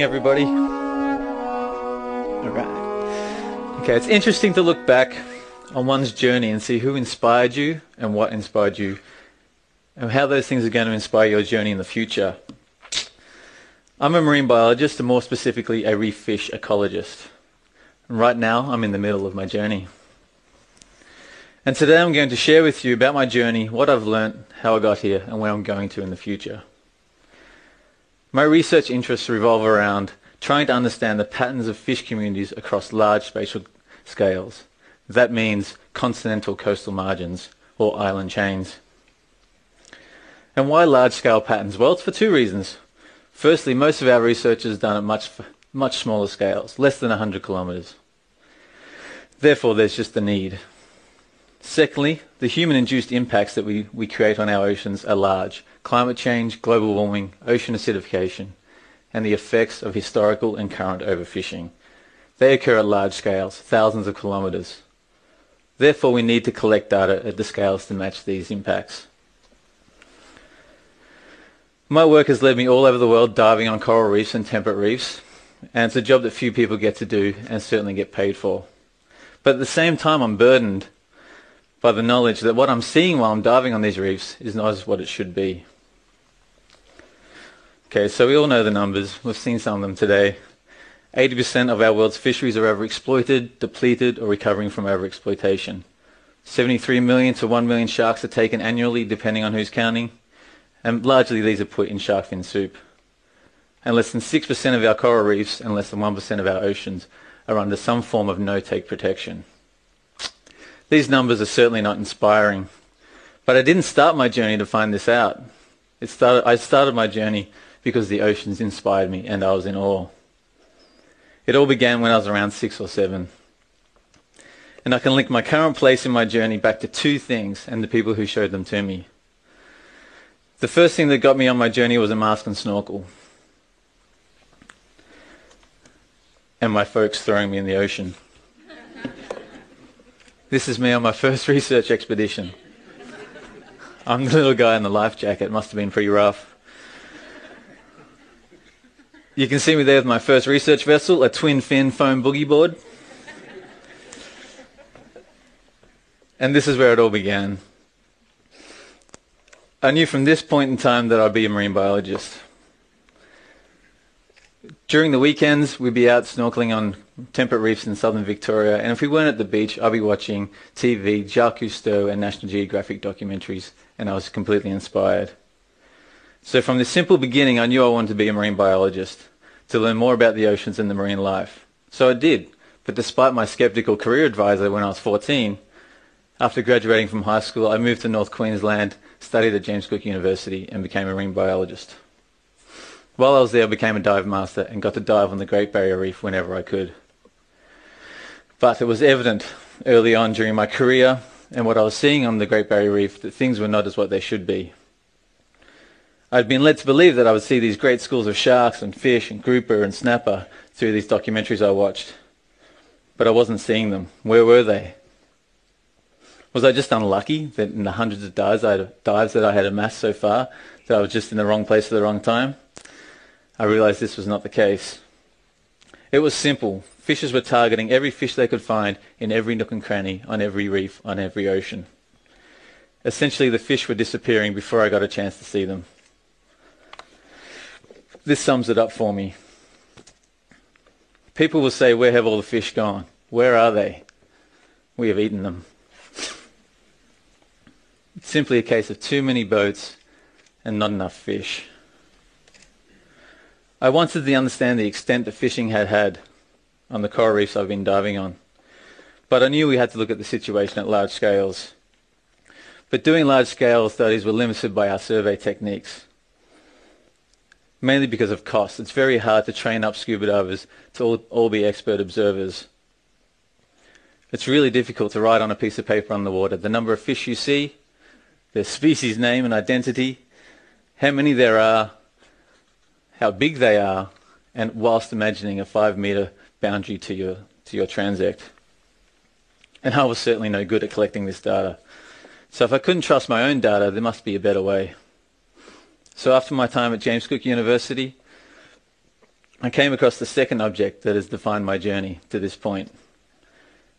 morning, everybody. All right. Okay, it's interesting to look back on one's journey and see who inspired you and what inspired you and how those things are going to inspire your journey in the future. I'm a marine biologist and more specifically a reef fish ecologist. And right now I'm in the middle of my journey. And today I'm going to share with you about my journey, what I've learnt, how I got here and where I'm going to in the future. My research interests revolve around trying to understand the patterns of fish communities across large spatial scales. That means continental coastal margins or island chains. And why large-scale patterns? Well, it's for two reasons. Firstly, most of our research is done at much, much smaller scales, less than 100 kilometres. Therefore, there's just the need. Secondly, the human-induced impacts that we, we create on our oceans are large. Climate change, global warming, ocean acidification, and the effects of historical and current overfishing. They occur at large scales, thousands of kilometres. Therefore, we need to collect data at the scales to match these impacts. My work has led me all over the world diving on coral reefs and temperate reefs, and it's a job that few people get to do and certainly get paid for. But at the same time, I'm burdened by the knowledge that what I'm seeing while I'm diving on these reefs is not as what it should be. Okay, so we all know the numbers. We've seen some of them today. 80% of our world's fisheries are overexploited, depleted, or recovering from overexploitation. 73 million to 1 million sharks are taken annually, depending on who's counting, and largely these are put in shark fin soup. And less than 6% of our coral reefs and less than 1% of our oceans are under some form of no-take protection. These numbers are certainly not inspiring. But I didn't start my journey to find this out. Started, I started my journey because the oceans inspired me and I was in awe. It all began when I was around six or seven. And I can link my current place in my journey back to two things and the people who showed them to me. The first thing that got me on my journey was a mask and snorkel. And my folks throwing me in the ocean. This is me on my first research expedition. I'm the little guy in the life jacket. Must have been pretty rough. You can see me there with my first research vessel, a twin fin foam boogie board. And this is where it all began. I knew from this point in time that I'd be a marine biologist. During the weekends, we'd be out snorkeling on temperate reefs in southern Victoria, and if we weren't at the beach, I'd be watching TV, Jacques Cousteau, and National Geographic documentaries, and I was completely inspired. So from the simple beginning, I knew I wanted to be a marine biologist, to learn more about the oceans and the marine life. So I did, but despite my skeptical career advisor when I was 14, after graduating from high school, I moved to North Queensland, studied at James Cook University, and became a marine biologist. While I was there, I became a dive master and got to dive on the Great Barrier Reef whenever I could. But it was evident early on during my career and what I was seeing on the Great Barrier Reef that things were not as what they should be. I'd been led to believe that I would see these great schools of sharks and fish and grouper and snapper through these documentaries I watched. But I wasn't seeing them. Where were they? Was I just unlucky that in the hundreds of dives, I had, dives that I had amassed so far that I was just in the wrong place at the wrong time? I realized this was not the case. It was simple. Fishers were targeting every fish they could find in every nook and cranny, on every reef, on every ocean. Essentially, the fish were disappearing before I got a chance to see them. This sums it up for me. People will say, where have all the fish gone? Where are they? We have eaten them. It's simply a case of too many boats and not enough fish. I wanted to understand the extent that fishing had had on the coral reefs I've been diving on. But I knew we had to look at the situation at large scales. But doing large-scale studies were limited by our survey techniques, mainly because of cost. It's very hard to train up scuba divers to all, all be expert observers. It's really difficult to write on a piece of paper on the water the number of fish you see, their species name and identity, how many there are, how big they are, and whilst imagining a five meter boundary to your, to your transect. And I was certainly no good at collecting this data. So if I couldn't trust my own data, there must be a better way. So after my time at James Cook University, I came across the second object that has defined my journey to this point.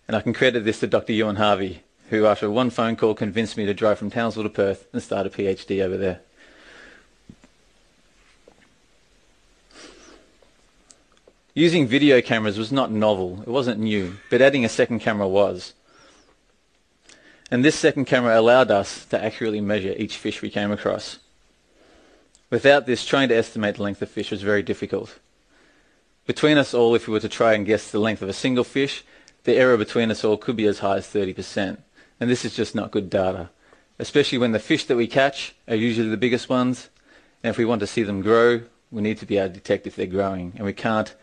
And I can credit this to Dr. Euan Harvey, who after one phone call convinced me to drive from Townsville to Perth and start a PhD over there. Using video cameras was not novel, it wasn't new, but adding a second camera was. And this second camera allowed us to accurately measure each fish we came across. Without this, trying to estimate the length of fish was very difficult. Between us all, if we were to try and guess the length of a single fish, the error between us all could be as high as 30%. And this is just not good data, especially when the fish that we catch are usually the biggest ones. And if we want to see them grow, we need to be able to detect if they're growing. And we can't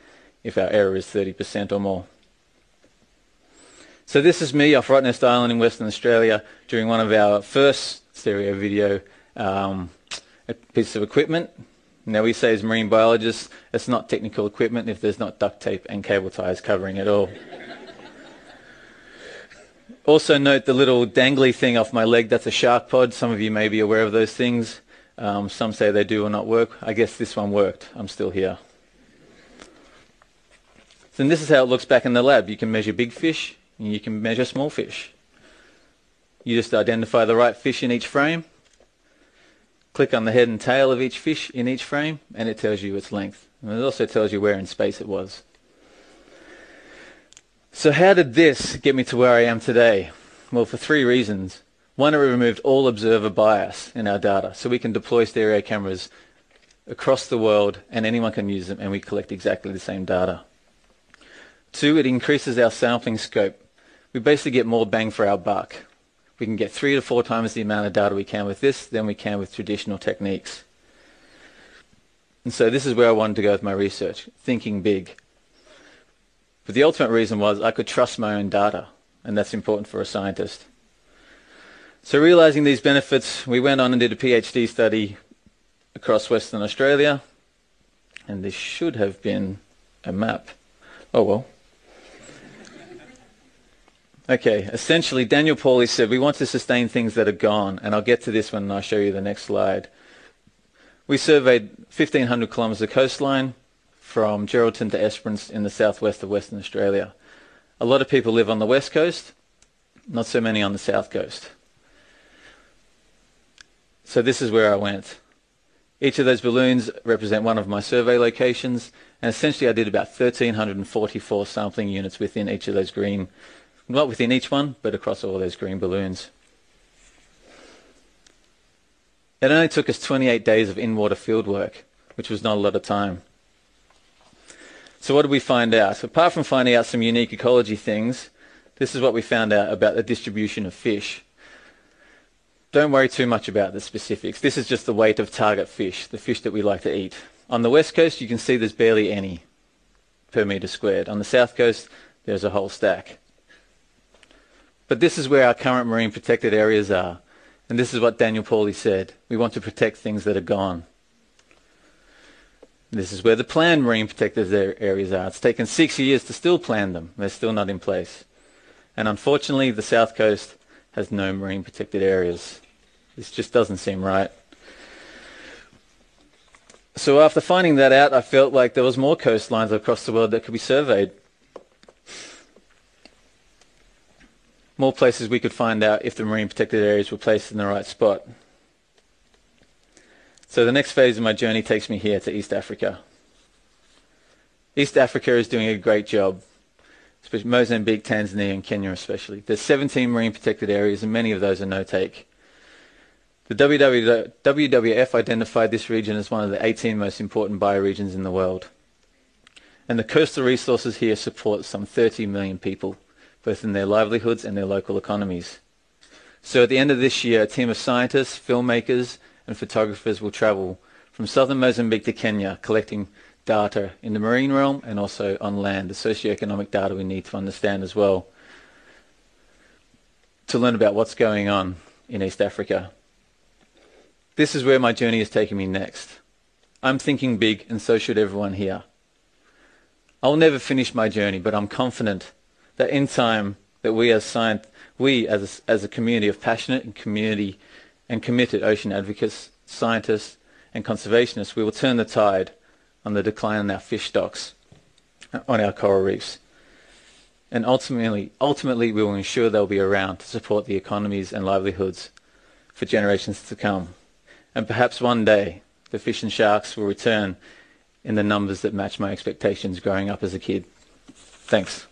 if our error is 30% or more. So this is me off Rottnest Island in Western Australia during one of our first stereo video um, pieces of equipment. Now we say as marine biologists, it's not technical equipment if there's not duct tape and cable ties covering it all. also note the little dangly thing off my leg, that's a shark pod. Some of you may be aware of those things. Um, some say they do or not work. I guess this one worked. I'm still here. So this is how it looks back in the lab. You can measure big fish, and you can measure small fish. You just identify the right fish in each frame, click on the head and tail of each fish in each frame, and it tells you its length. And it also tells you where in space it was. So how did this get me to where I am today? Well, for three reasons. One, it removed all observer bias in our data, so we can deploy stereo cameras across the world and anyone can use them and we collect exactly the same data. Two, it increases our sampling scope. We basically get more bang for our buck. We can get three to four times the amount of data we can with this than we can with traditional techniques. And so this is where I wanted to go with my research, thinking big. But the ultimate reason was I could trust my own data, and that's important for a scientist. So realizing these benefits, we went on and did a PhD study across Western Australia, and this should have been a map. Oh well. Okay, essentially Daniel Pauly said we want to sustain things that are gone, and I'll get to this when I show you the next slide. We surveyed 1,500 kilometres of coastline from Geraldton to Esperance in the southwest of Western Australia. A lot of people live on the west coast, not so many on the south coast. So this is where I went. Each of those balloons represent one of my survey locations, and essentially I did about 1,344 sampling units within each of those green not within each one, but across all those green balloons. It only took us 28 days of in-water field work, which was not a lot of time. So what did we find out? Apart from finding out some unique ecology things, this is what we found out about the distribution of fish. Don't worry too much about the specifics. This is just the weight of target fish, the fish that we like to eat. On the west coast, you can see there's barely any per metre squared. On the south coast, there's a whole stack. But this is where our current marine protected areas are. And this is what Daniel Pauly said. We want to protect things that are gone. This is where the planned marine protected areas are. It's taken six years to still plan them. They're still not in place. And unfortunately, the south coast has no marine protected areas. This just doesn't seem right. So after finding that out, I felt like there was more coastlines across the world that could be surveyed. More places we could find out if the marine protected areas were placed in the right spot. So the next phase of my journey takes me here to East Africa. East Africa is doing a great job, especially Mozambique, Tanzania, and Kenya especially. There's 17 marine protected areas, and many of those are no-take. The WWF identified this region as one of the 18 most important bioregions in the world. And the coastal resources here support some 30 million people both in their livelihoods and their local economies. So at the end of this year, a team of scientists, filmmakers, and photographers will travel from southern Mozambique to Kenya, collecting data in the marine realm and also on land, the socioeconomic data we need to understand as well, to learn about what's going on in East Africa. This is where my journey is taking me next. I'm thinking big, and so should everyone here. I'll never finish my journey, but I'm confident that in time that we as science, we as a, as a community of passionate and community and committed ocean advocates, scientists and conservationists, we will turn the tide on the decline in our fish stocks uh, on our coral reefs. And ultimately, ultimately we will ensure they'll be around to support the economies and livelihoods for generations to come. And perhaps one day the fish and sharks will return in the numbers that match my expectations growing up as a kid. Thanks.